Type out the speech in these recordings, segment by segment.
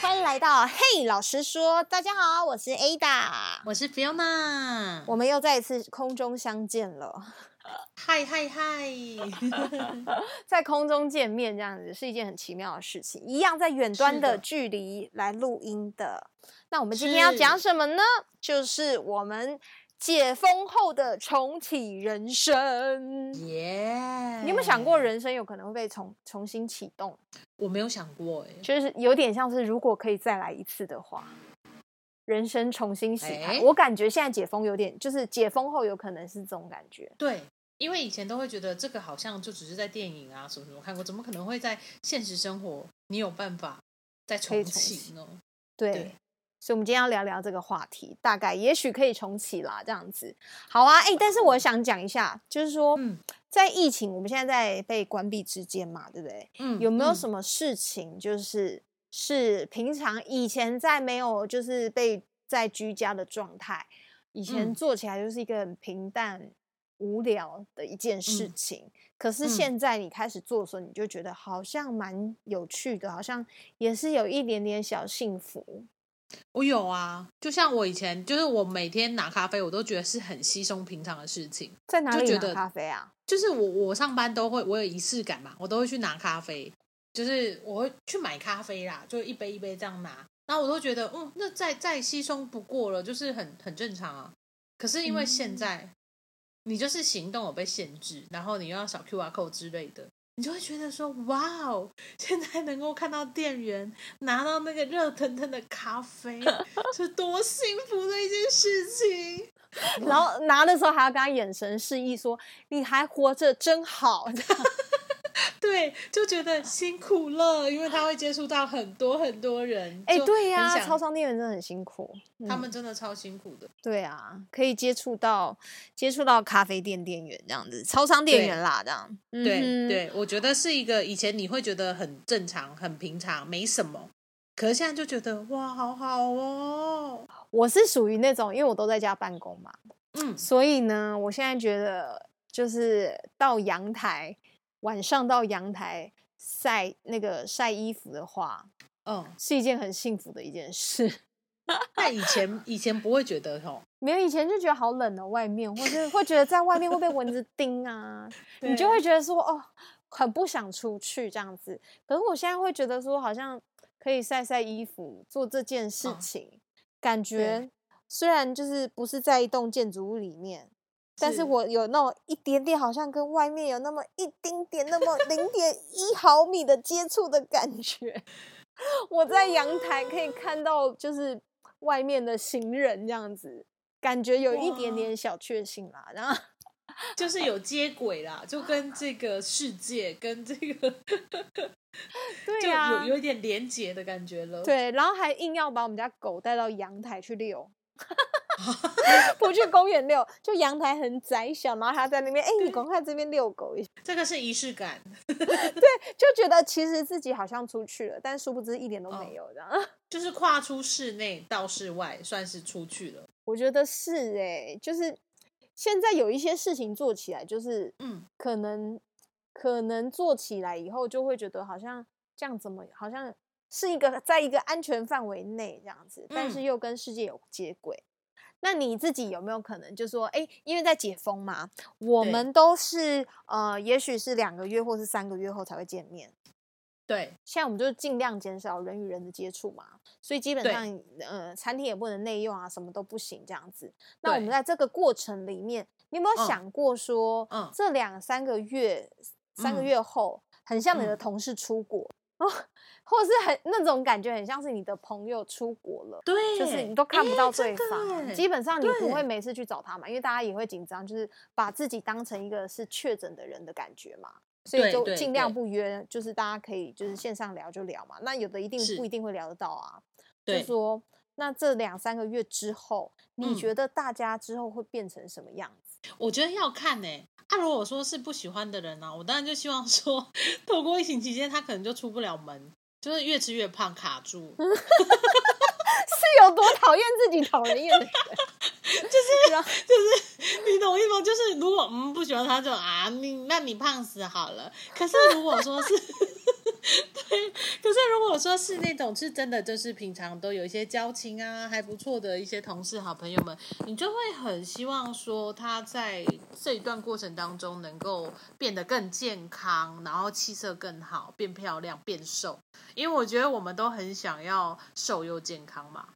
欢迎来到嘿，老师说，大家好，我是 Ada，我是 Fiona，我们又再一次空中相见了。嗨嗨嗨，在空中见面这样子是一件很奇妙的事情，一样在远端的距离来录音的。那我们今天要讲什么呢？就是我们解封后的重启人生。耶！你有没有想过，人生有可能会被重重新启动？我没有想过哎，就是有点像是，如果可以再来一次的话，人生重新洗牌。哎我感觉现在解封有点，就是解封后有可能是这种感觉。对，因为以前都会觉得这个好像就只是在电影啊什么什么看过，怎么可能会在现实生活你有办法再重启启呢？对，对所以我们今天要聊聊这个话题，大概也许可以重启啦，这样子。好啊，哎、但是我想讲一下，就是说，嗯在疫情我们现在在被关闭之间嘛，对不对？嗯有没有嗯什么事情，就是是平常以前在没有就是被在居家的状态，以前嗯做起来就是一个很平淡无聊的一件事嗯情，可是嗯现在你开始做的时候，你就觉得好像蛮有趣的，好像也是有一点点小幸福。我有啊，就像我以前，就是我每天拿咖啡，我都觉得是很稀松平常的事情。在哪里拿咖啡啊？就是我我上班都会，我有仪式感嘛，我都会去拿咖啡，就是我会去买咖啡啦，就一杯一杯这样拿，然后我都觉得，嗯，那再再稀松不过了，就是很很正常啊。可是因为现在、你就是行动有被限制，然后你又要扫 QR code 之类的，你就会觉得说，哇哦，现在能够看到店员拿到那个热腾腾的咖啡，是多幸福的一件事情。然后拿的时候还要跟他眼神示意说：“你还活着，真好。对，就觉得辛苦了，因为他会接触到很多很多人。”哎、就对呀、超商店员真的很辛苦。他嗯们真的超辛苦的。对啊，可以接触到接触到咖啡店店员这样子，超商店对员啦，这样。对、嗯，对，我觉得是一个以前你会觉得很正常、很平常，没什么，可是现在就觉得哇，好好哦。我是属于那种，因为我都在家办公嘛，嗯，所以呢，我现在觉得就是到阳台，晚上到阳台晒那个晒衣服的话，嗯，是一件很幸福的一件事。但以前以前不会觉得哦，没有以前就觉得好冷哦，外面，或者会觉得在外面会被蚊子叮啊，你就会觉得说哦，很不想出去这样子。可是我现在会觉得说，好像可以晒晒衣服，做这件事嗯情，感觉虽然就是不是在一栋建筑物里面，但是是我有那种一点点，好像跟外面有那么一丁点，那么零点一毫米的接触的感觉。我在阳台可以看到，就是外面的行人这样子，感觉有一点点小确幸啦。然后 就是有接轨啦，就跟这个世界跟这个 就对呀、有有一点连结的感觉了。对，然后还硬要把我们家狗带到阳台去遛，不去公园遛，就阳台很窄小，然后他在那边，哎、你赶快这边遛狗一下，这个是仪式感。对就觉得其实自己好像出去了，但殊不知一点都没哦有这样。就是跨出室内到室外，算是出去了。我觉得是哎、就是现在有一些事情做起来，就是嗯，可能可能做起来以后就会觉得好像这样怎么好像是一个在一个安全范围内这样子，但是嗯又跟世界有接轨。那你自己有没有可能就说，哎，因为在解封嘛，我们都是呃，也许是两个月或是三个月后才会见面。对，现在我们就尽量减少人与人的接触嘛，所以基本上呃，餐厅也不能内用啊，什么都不行这样子。那我们在这个过程里面，你有没有嗯。想过说，嗯。这两三个月、三个嗯。月后，很像你的嗯。同事出国哦，或是很那种感觉，很像是你的朋友出国了。对，就是你都看不到对方，耶基本上你不会对每次去找他嘛，因为大家也会紧张，就是把自己当成一个是确诊的人的感觉嘛，所以就尽量不约，就是大家可以就是线上聊就聊嘛。那有的一定不一定会聊得到啊，就说那这两三个月之后，你嗯觉得大家之后会变成什么样子？我觉得要看呢、啊，如果说是不喜欢的人呢、我当然就希望说，透过疫情期间，他可能就出不了门，就是越吃越胖，卡住。是有多讨厌自己讨人厌的人？就是你懂我意思吗？就是如果嗯不喜欢他就啊，你那你胖死好了。可是如果说是 可是如果说是那种是真的，就是平常都有一些交情啊，还不错的一些同事、好朋友们，你就会很希望说他在这一段过程当中能够变得更健康，然后气色更好，变漂亮、变瘦。因为我觉得我们都很想要瘦又健康嘛，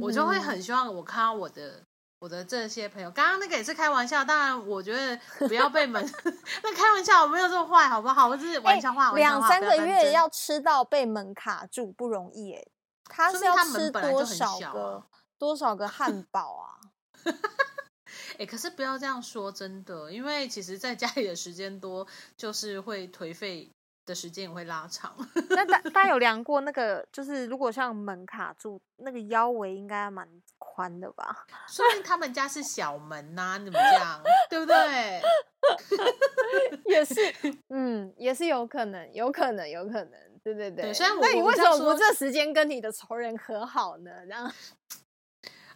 我就会很希望我看到我的。我的这些朋友，刚刚那个也是开玩笑，当然我觉得不要被门，那开玩笑，我没有这么坏，好不好？我只是玩笑话。两三个月要吃到被门卡住不容易哎，他是要吃多少个多少个汉堡啊？哎，可是不要这样说，真的，因为其实在家里的时间多，就是会颓废。的时间也会拉长。那大大家有 量过那个，就是如果像门卡住，那个腰围应该蛮宽的吧？说明他们家是小门呐，怎么样？对不对？也是，嗯，也是有可能，有可能，有可能。对对对。那你为什么不这时间跟你的仇人和好呢？这样。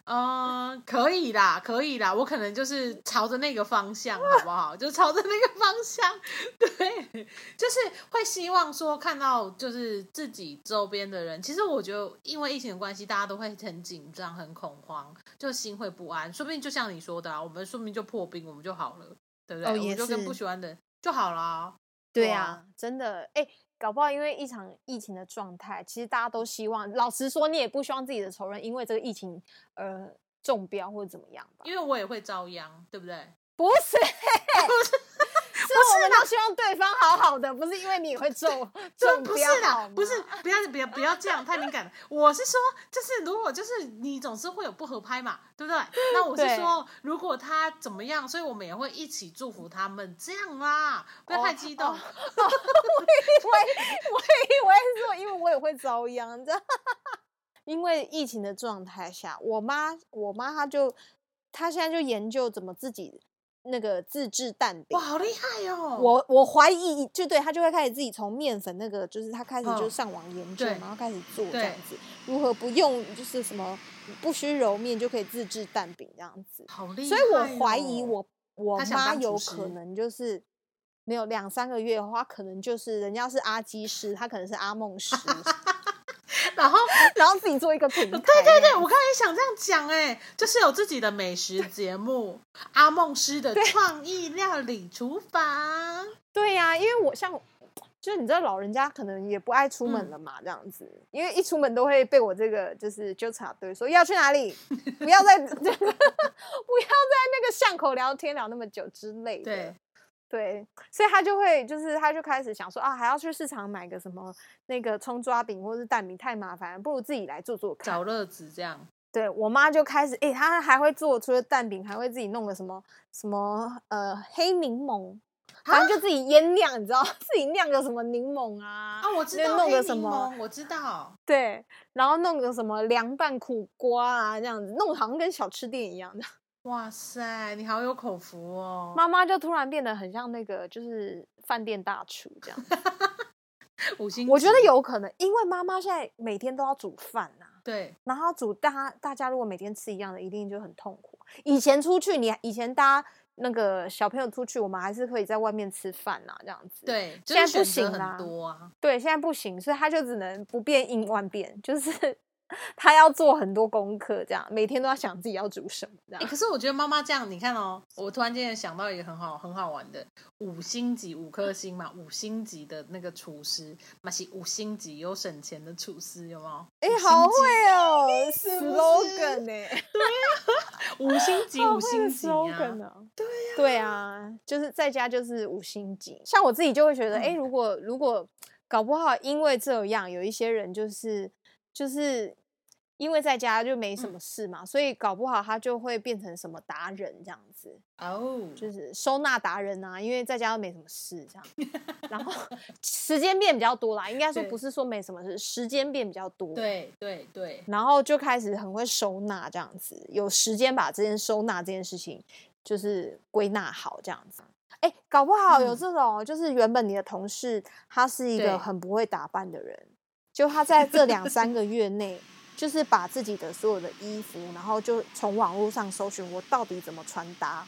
嗯，可以啦，可以啦，我可能就是朝着那个方向，好不好？就朝着那个方向，对，就是会希望说看到，就是自己周边的人。其实我觉得，因为疫情的关系，大家都会很紧张、很恐慌，就心会不安。说不定就像你说的，啊，我们说不定就破冰，我们就好了，对不对？我们就跟不喜欢的就好了。对呀，真的，哎。搞不好因为一场疫情的状态，其实大家都希望，老实说，你也不希望自己的仇人因为这个疫情而中标或者怎么样吧？因为我也会遭殃，对不对？不是。我们都希望对方好好的，不是因为你会中 中标的，不是不要不要不要这样太敏感了。我是说，就是如果就是你总是会有不合拍嘛，对不对？那我是说，如果他怎么样，所以我们也会一起祝福他们，这样啦，不要太激动。我以为我以为是说，因为我也会遭殃，这样。因为疫情的状态下，我妈我妈她就她现在就研究怎么自己。那个自制蛋饼哇，好厉害哦！我我怀疑，就对他就会开始自己从面粉那个，就是他开始就上网研究，然后开始做这样子，如何不用就是什么不需揉面就可以自制蛋饼这样子，好厉害！所以我怀疑我我妈有可能就是没有两三个月的话，可能就是人家是阿基师，他可能是阿梦师。然后，然后自己做一个平台。对对对，我刚才也想这样讲，哎，就是有自己的美食节目《阿梦师的创意料理厨房》。对呀，因为我像，就是你知道，老人家可能也不爱出门了嘛，这样子，因为一出门都会被我这个就是纠察队说要去哪里，不要在，不要在那个巷口聊天聊那么久之类的。对。所以他就会，就是他就开始想说啊，还要去市场买个什么那个葱抓饼或者是蛋饼太麻烦，不如自己来做做看，找乐子这样。对我妈就开始，哎，她还会做，除了蛋饼，还会自己弄个什么什么呃黑柠檬，反正就自己腌酿，你知道，自己酿个什么柠檬啊？啊，我知道，弄个什么，我知道。对，然后弄个什么凉拌苦瓜啊，这样子，弄好像跟小吃店一样的。哇塞，你好有口福哦！妈妈就突然变得很像那个，就是饭店大厨这样。五星，我觉得有可能，因为妈妈现在每天都要煮饭呐。对，然后煮大家大家如果每天吃一样的，一定就很痛苦。以前出去，你以前大家那个小朋友出去，我们还是可以在外面吃饭呐，这样子。对，现在不行啦。多啊。对，现在不行，所以他就只能不变应万变，就是。他要做很多功课，这样每天都要想自己要煮什么。这样，可是我觉得妈妈这样，你看哦，我突然间想到一个很好很好玩的五星级五颗星嘛，五星级的那个厨师，那是五星级有省钱的厨师，有吗？哎，好会哦，slogan 呢？对啊，五星级五星级啊，对呀，对啊，就是在家就是五星级。像我自己就会觉得，哎，如果如果搞不好，因为这样，有一些人就是。就是因为在家就没什么事嘛，所以搞不好他就会变成什么达人这样子哦，就是收纳达人啊。因为在家都没什么事这样，然后时间变比较多啦。应该说不是说没什么事，时间变比较多。对对对，然后就开始很会收纳这样子，有时间把这件收纳这件事情就是归纳好这样子。哎，搞不好有这种，就是原本你的同事他是一个很不会打扮的人。就他在这两三个月内，就是把自己的所有的衣服，然后就从网络上搜寻我到底怎么穿搭，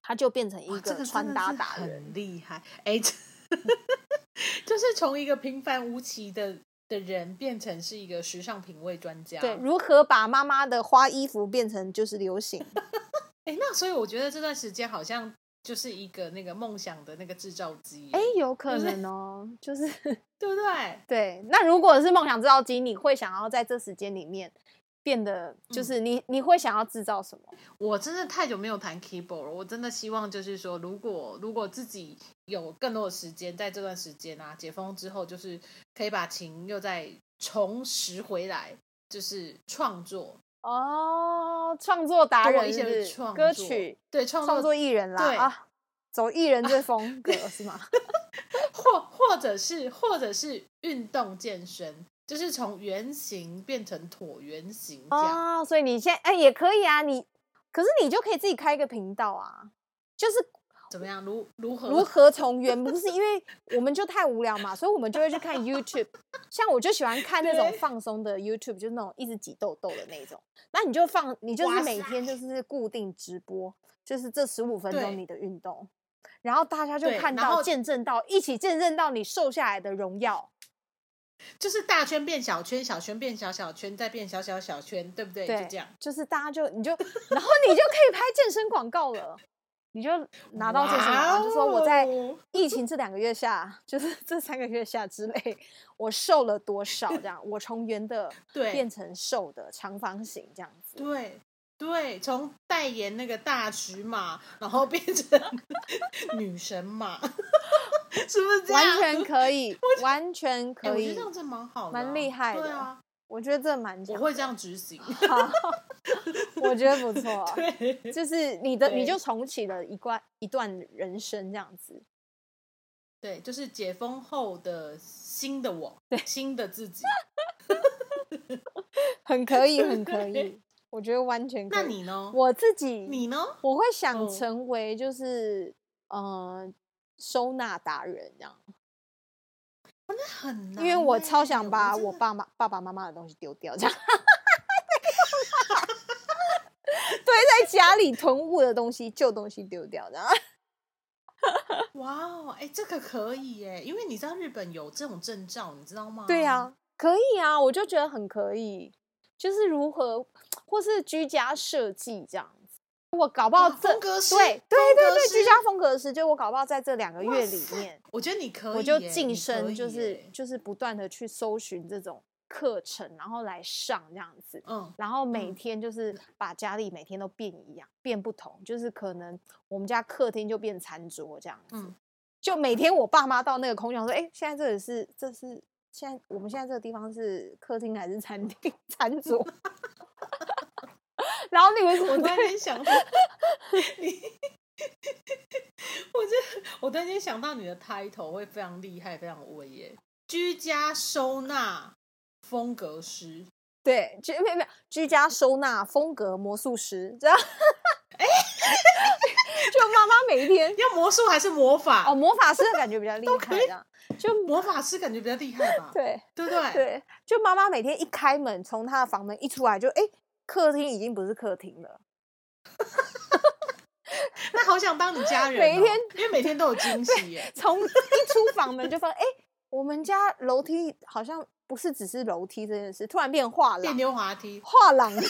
他就变成一个穿搭达人，很厉害。哎，就是从一个平凡无奇的的人变成是一个时尚品味专家。对，如何把妈妈的花衣服变成就是流行？哎，那所以我觉得这段时间好像就是一个那个梦想的那个制造机。哎，有可能哦，就是对不对？对。那如果是梦想制造机，你会想要在这时间里面？变得就是你，你会想要制造什么？我真的太久没有弹 keyboard 了。我真的希望就是说，如果如果自己有更多的时间，在这段时间啊，解封之后，就是可以把琴又再重拾回来，就是创作哦，创作达人是创歌曲对创作艺人啦对啊，走艺人这 风格是吗？或或者是或者是运动健身。就是从圆形变成椭圆形哦，所以你现在哎也可以啊，你可是你就可以自己开一个频道啊，就是怎么样如如何如何从原不是因为我们就太无聊嘛，所以我们就会去看 YouTube，像我就喜欢看那种放松的 YouTube，就是那种一直挤痘痘的那种，那你就放你就是每天就是固定直播，就是这十五分钟你的运动，然后大家就看到见证到一起见证到你瘦下来的荣耀。就是大圈变小圈，小圈变小小圈，再变小小小圈，对不对？就这样，就是大家就你就，然后你就可以拍健身广告了。你就拿到健身广告，就说我在 疫情这两个月下，就是这三个月下之内，我瘦了多少？这样，我从圆的 变成瘦的长方形这样子。对。对，从代言那个大尺码，然后变成女神码，是不是这样？完全可以，完全可以。我觉得这样子蛮好，蛮厉害的。对啊，我觉得这蛮……我会这样执行。我觉得不错。对，就是你的，你就重启了一段一段人生，这样子。对，就是解封后的新的我，对，新的自己，很可以，很可以。我觉得完全可以。那你呢？我自己，你呢？我会想成为就是呃收纳达人这样。那很难，因为我超想把我爸妈爸爸妈妈的东西丢掉，这样。堆在家里囤物的东西，旧东西丢掉，这样。哇哦，哎，这个可以耶，因为你知道日本有这种证照，你知道吗？对呀，可以啊，我就觉得很可以。就是如何，或是居家设计这样子，我搞不好风格师，对对对对，居家风格师，就我搞不好在这两个月里面，我觉得你可以，我就晋升，就是就是不断的去搜寻这种课程，然后来上这样子，嗯，然后每天就是把家里每天都变一样，变不同，就是可能我们家客厅就变餐桌这样子，就每天我爸妈到那个空间说，哎，现在这里是这是。现在我们现在这个地方是客厅还是餐厅？餐桌。然后你为什么？我突然间想到你，我这我突然间想到你的 title 会非常厉害，非常威耶！居家收纳风格师，对，居没有没有居家收纳风格魔术师，这样。哎，就妈妈每一天 要魔术还是魔法？哦，魔法师的感觉比较厉害，这样。就魔法师感觉比较厉害吧？对，对不对？对，就妈妈每天一开门，从她的房门一出来，就哎，客厅已经不是客厅了。那好想当你家 人，每一天，因为每天都有惊喜耶。从一出房门就发现，哎，我们家楼梯好像不是只是楼梯这件事，突然变画廊，变溜滑梯，画廊。这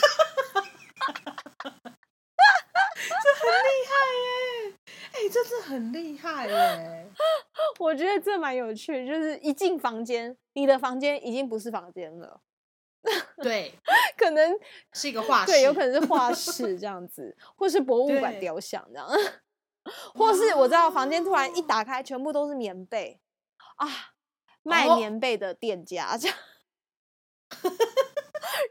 很厉害耶！哎，这是很厉害耶！我觉得这蛮有趣，就是一进房间，你的房间已经不是房间了，对，可能是一个画室，对，有 可能是画室这样子，或是博物馆雕像这样，或是我知道房间突然一打开，全部都是棉被啊，卖棉被的店家这样，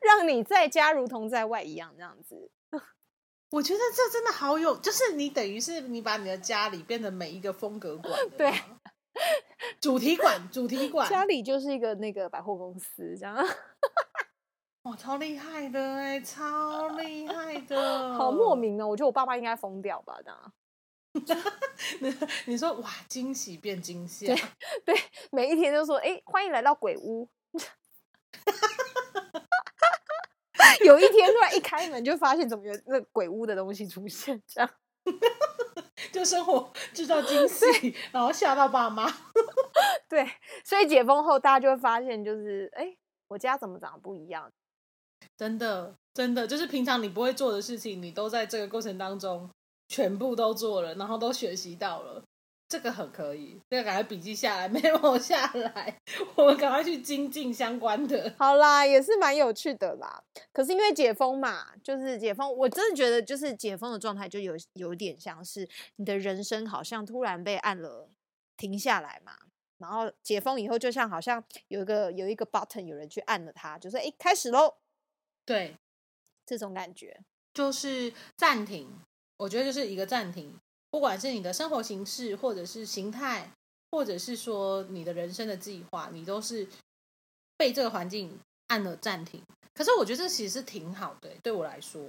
让你在家如同在外一样这样子。我觉得这真的好有，就是你等于是你把你的家里变成每一个风格馆，对，主题馆，主题馆，家里就是一个那个百货公司这样，哇，超厉害的哎，超厉害的，好莫名哦，我觉得我爸爸应该疯掉吧，这样，你你说哇，惊喜变惊吓，对，每一天都说哎，欢迎来到鬼屋。有一天突然一开门，就发现怎么有那鬼屋的东西出现，这样就生活制造惊喜，然后吓到爸妈。对，所以解封后，大家就会发现，就是哎，我家怎么长得不一样？真的，真的，就是平常你不会做的事情，你都在这个过程当中全部都做了，然后都学习到了。这个很可以，这个赶快笔记下来，memo 下来，我们赶快去精进相关的。好啦，也是蛮有趣的啦。可是因为解封嘛，就是解封，我真的觉得就是解封的状态，就有有点像是你的人生好像突然被按了停下来嘛。然后解封以后，就像好像有一个有一个 button，有人去按了它，就是哎，开始喽。对，这种感觉就是暂停。我觉得就是一个暂停。不管是你的生活形式，或者是形态，或者是说你的人生的计划，你都是被这个环境按了暂停。可是我觉得这其实是挺好的，对我来说。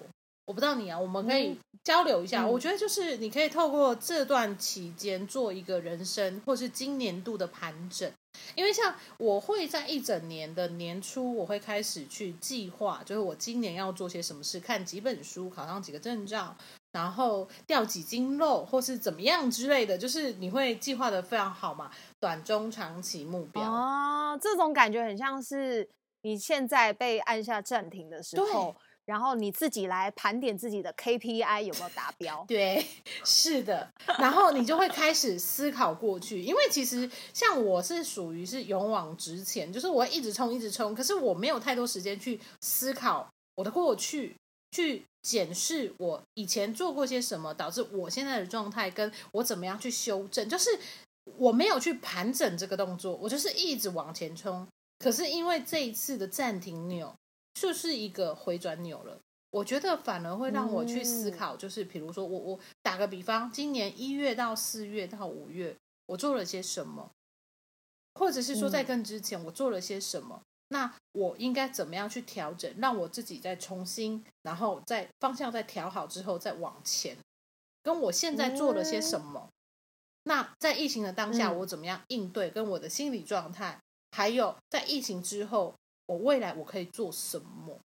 我不知道你啊，我们可以交流一下。我觉得就是你可以透过这段期间做一个人生，或是今年度的盘整。因为像我会在一整年的年初，我会开始去计划，就是我今年要做些什么事，看几本书，考上几个证照。然后掉几斤肉，或是怎么样之类的，就是你会计划的非常好嘛，短中长期目标哦，这种感觉很像是你现在被按下暂停的时候，然后你自己来盘点自己的 KPI 有没有达标。对，是的，然后你就会开始思考过去，因为其实像我是属于是勇往直前，就是我会一直冲一直冲，可是我没有太多时间去思考我的过去。去检视我以前做过些什么，导致我现在的状态，跟我怎么样去修正，就是我没有去盘整这个动作，我就是一直往前冲。可是因为这一次的暂停钮就是一个回转钮了，我觉得反而会让我去思考，就是比如说我我打个比方，今年一月到四月到五月，我做了些什么，或者是说在更之前我做了些什么。那我应该怎么样去调整，让我自己再重新，然后在方向再调好之后再往前，跟我现在做了些什么？那在疫情的当下，我怎么样应对？跟我的心理状态，还有在疫情之后，我未来我可以做什么？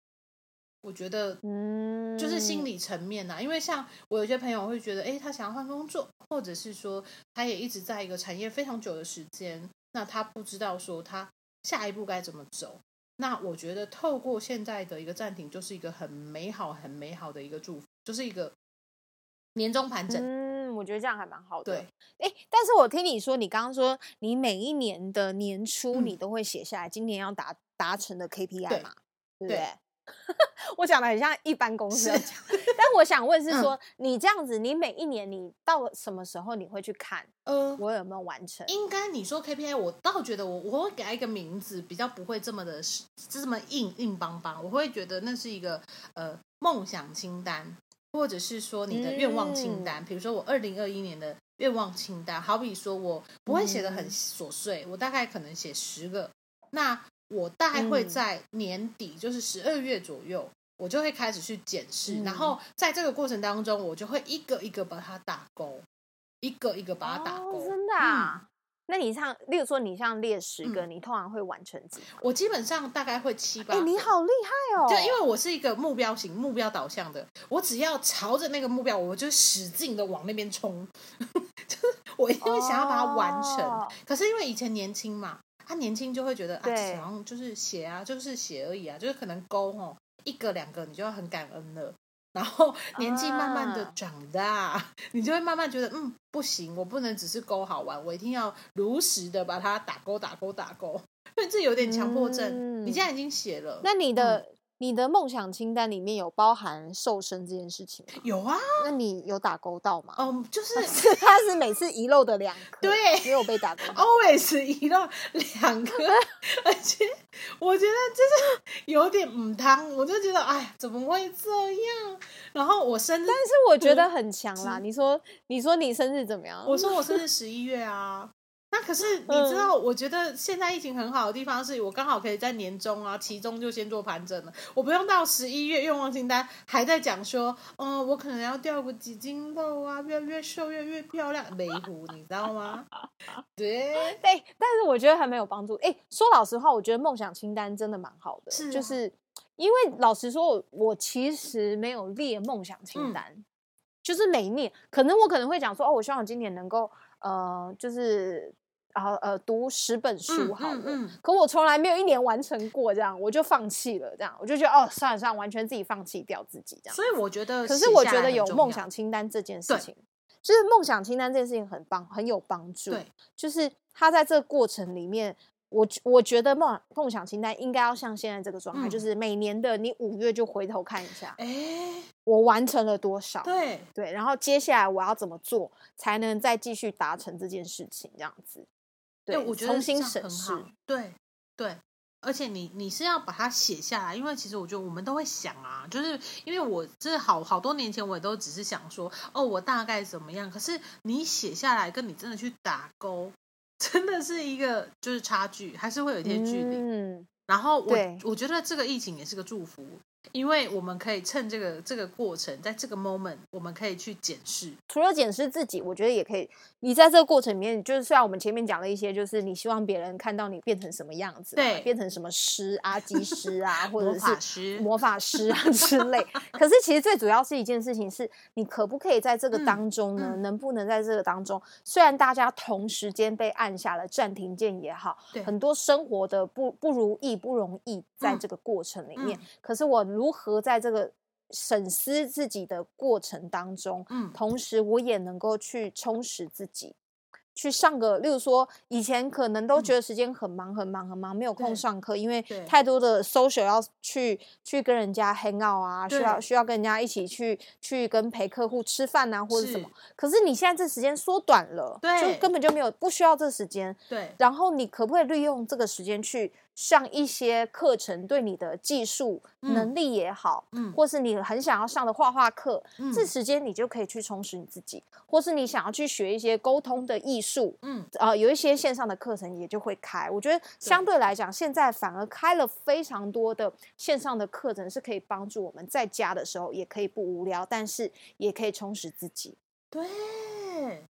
我觉得，嗯，就是心理层面呐。因为像我有些朋友会觉得，哎，他想要换工作，或者是说他也一直在一个产业非常久的时间，那他不知道说他。下一步该怎么走？那我觉得透过现在的一个暂停，就是一个很美好、很美好的一个祝福，就是一个年终盘整。嗯，我觉得这样还蛮好的。对，哎，但是我听你说，你刚刚说你每一年的年初你都会写下来，今年要达达成的 KPI 嘛，对不对？我讲的很像一般公司讲，但我想问是说，你这样子，你每一年你到什么时候你会去看？呃，我有没有完成？应该你说 KPI，我倒觉得我我会给他一个名字，比较不会这么的这么硬硬邦邦。我会觉得那是一个呃梦想清单，或者是说你的愿望清单。比如说我二零二一年的愿望清单，好比说我不会写的很琐碎，我大概可能写十个。那我大概会在年底，就是十二月左右，我就会开始去检视，然后在这个过程当中，我就会一个一个把它打勾，一个一个把它打勾。真的啊？那你像，例如说，你像列十个，你通常会完成几个？我基本上大概会七八。哎，你好厉害哦！对，因为我是一个目标型、目标导向的，我只要朝着那个目标，我就使劲的往那边冲，就是我一定会想要把它完成。可是因为以前年轻嘛。他年轻就会觉得啊，好像就是写啊，就是写而已啊，就是可能勾吼一个两个，你就要很感恩了。然后年纪慢慢的长大，你就会慢慢觉得，嗯，不行，我不能只是勾好玩，我一定要如实的把它打勾打勾打勾，因为 这有点强迫症。你现在已经写了，那你的。你的梦想清单里面有包含瘦身这件事情吗？有啊，那你有打勾到吗？哦，就是 他是每次遗漏的两 颗，对，没有被打勾，always 遗漏两颗，而且我觉得就是有点母汤，我就觉得哎，怎么会这样？然后我生日，但是我觉得很强啦。你说，你说你生日怎么样？我说我生日十一月啊。那可是你知道，我觉得现在疫情很好的地方是我刚好可以在年终啊、其中就先做盘整了，我不用到十一月愿望清单还在讲说，嗯，我可能要掉个几斤肉啊，越越瘦越越漂亮，美糊，你知道吗？对，对，但是我觉得还没有帮助。哎，说老实话，我觉得梦想清单真的蛮好的，是，就是因为老实说，我其实没有列梦想清单，就是每一年可能我可能会讲说，哦，我希望今年能够，呃，就是。然后呃读十本书嗯好了，嗯嗯可我从来没有一年完成过，这样我就放弃了，这样我就觉得哦，算了算了，完全自己放弃掉自己这样。所以我觉得，可是我觉得有梦想，清单这件事情，就是梦想清单这件事情很棒，很有帮助。对，就是他在这个过程里面，我我觉得梦梦想清单应该要像现在这个状态，嗯就是每年的你五月就回头看一下，哎，我完成了多少。对，对，然后接下来我要怎么做才能再继续达成这件事情？这样子，对，我觉得重新这样审视很好，对对。而且你你是要把它写下来，因为其实我觉得我们都会想啊，就是因为我这好好多年前我也都只是想说，哦，我大概怎么样。可是你写下来，跟你真的去打勾，真的是一个就是差距，还是会有一些距离。嗯，然后我我觉得这个疫情也是个祝福，因为我们可以趁这个这个过程，在这个 moment，我们可以去检视。除了检视自己，我觉得也可以。你在这个过程里面，就是虽然我们前面讲了一些，就是你希望别人看到你变成什么样子嘛，对变成什么师啊、技师啊，或者是法师，魔法师啊之类。可是其实最主要是一件事情是，你可不可以在这个嗯当中呢？嗯能不能在这个当中，虽然大家同时间被按下了暂停键也好，对很多生活的不不如意、不容易，在嗯这个过程里面，嗯可是我如何在这个审思自己的过程当中，嗯同时我也能够去充实自己。去上个，例如说，以前可能都觉得时间很忙很忙很忙，没有空上课，因为太多的 social 要去去跟人家 hang out 啊，需要需要跟人家一起去去跟陪客户吃饭啊，或者什么是。可是你现在这时间缩短了，对就根本就没有不需要这时间。对，然后你可不可以利用这个时间去上一些课程，对你的技术嗯能力也好，嗯或是你很想要上的画画课，嗯这时间你就可以去充实你自己，或是你想要去学一些沟通的艺术，嗯呃，有一些线上的课程也就会开。我觉得相对来讲，现在反而开了非常多的线上的课程，是可以帮助我们在家的时候也可以不无聊，但是也可以充实自己。对，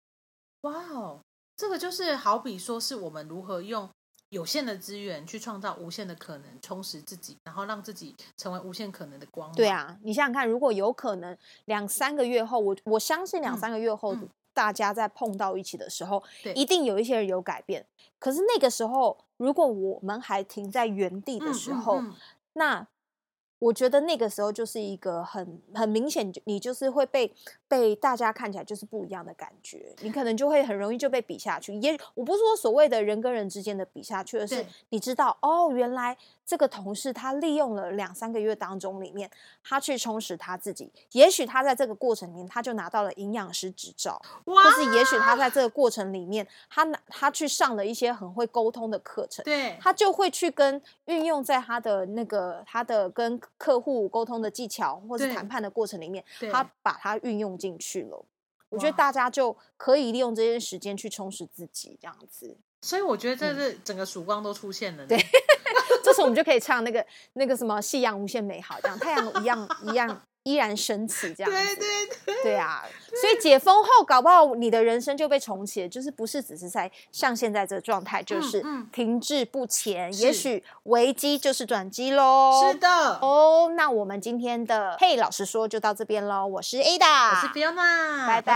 哇哦，这个就是好比说是我们如何用有限的资源去创造无限的可能，充实自己，然后让自己成为无限可能的光芒。对，啊，你想想看，如果有可能两三个月后，我我相信两嗯三个月后。嗯大家在碰到一起的时候，对一定有一些人有改变。可是那个时候，如果我们还停在原地的嗯时候，那我觉得那个时候就是一个很很明显，你就是会被被大家看起来就是不一样的感觉，你可能就会很容易就被比下去。也我不是说所谓的人跟人之间的比下去，而是你知道哦，原来这个同事他利用了两三个月当中里面，他去充实他自己，也许他在这个过程里面他就拿到了营养师执照，哇或，是也许他在这个过程里面，他拿他去上了一些很会沟通的课程。对，他就会去跟运用在他的那个他的跟客户沟通的技巧，或是谈判的过程里面，他把它运用进去了。我觉得大家就可以利用这些时间去充实自己，这样子。所以我觉得这是整个曙光都出现了。嗯 对这时候我们就可以唱那个那个什么“夕阳无限美好”这样，太阳一样一样依然升起这样子。对对对，对啊，所以解封后，搞不好你的人生就被重启了，就是不是只是在像现在这个状态，就是嗯。停滞不前，也是。许危机就是转机喽。是的，哦，那我们今天的嘿老实说就到这边喽，我是 Ada，我是 Fiona，拜拜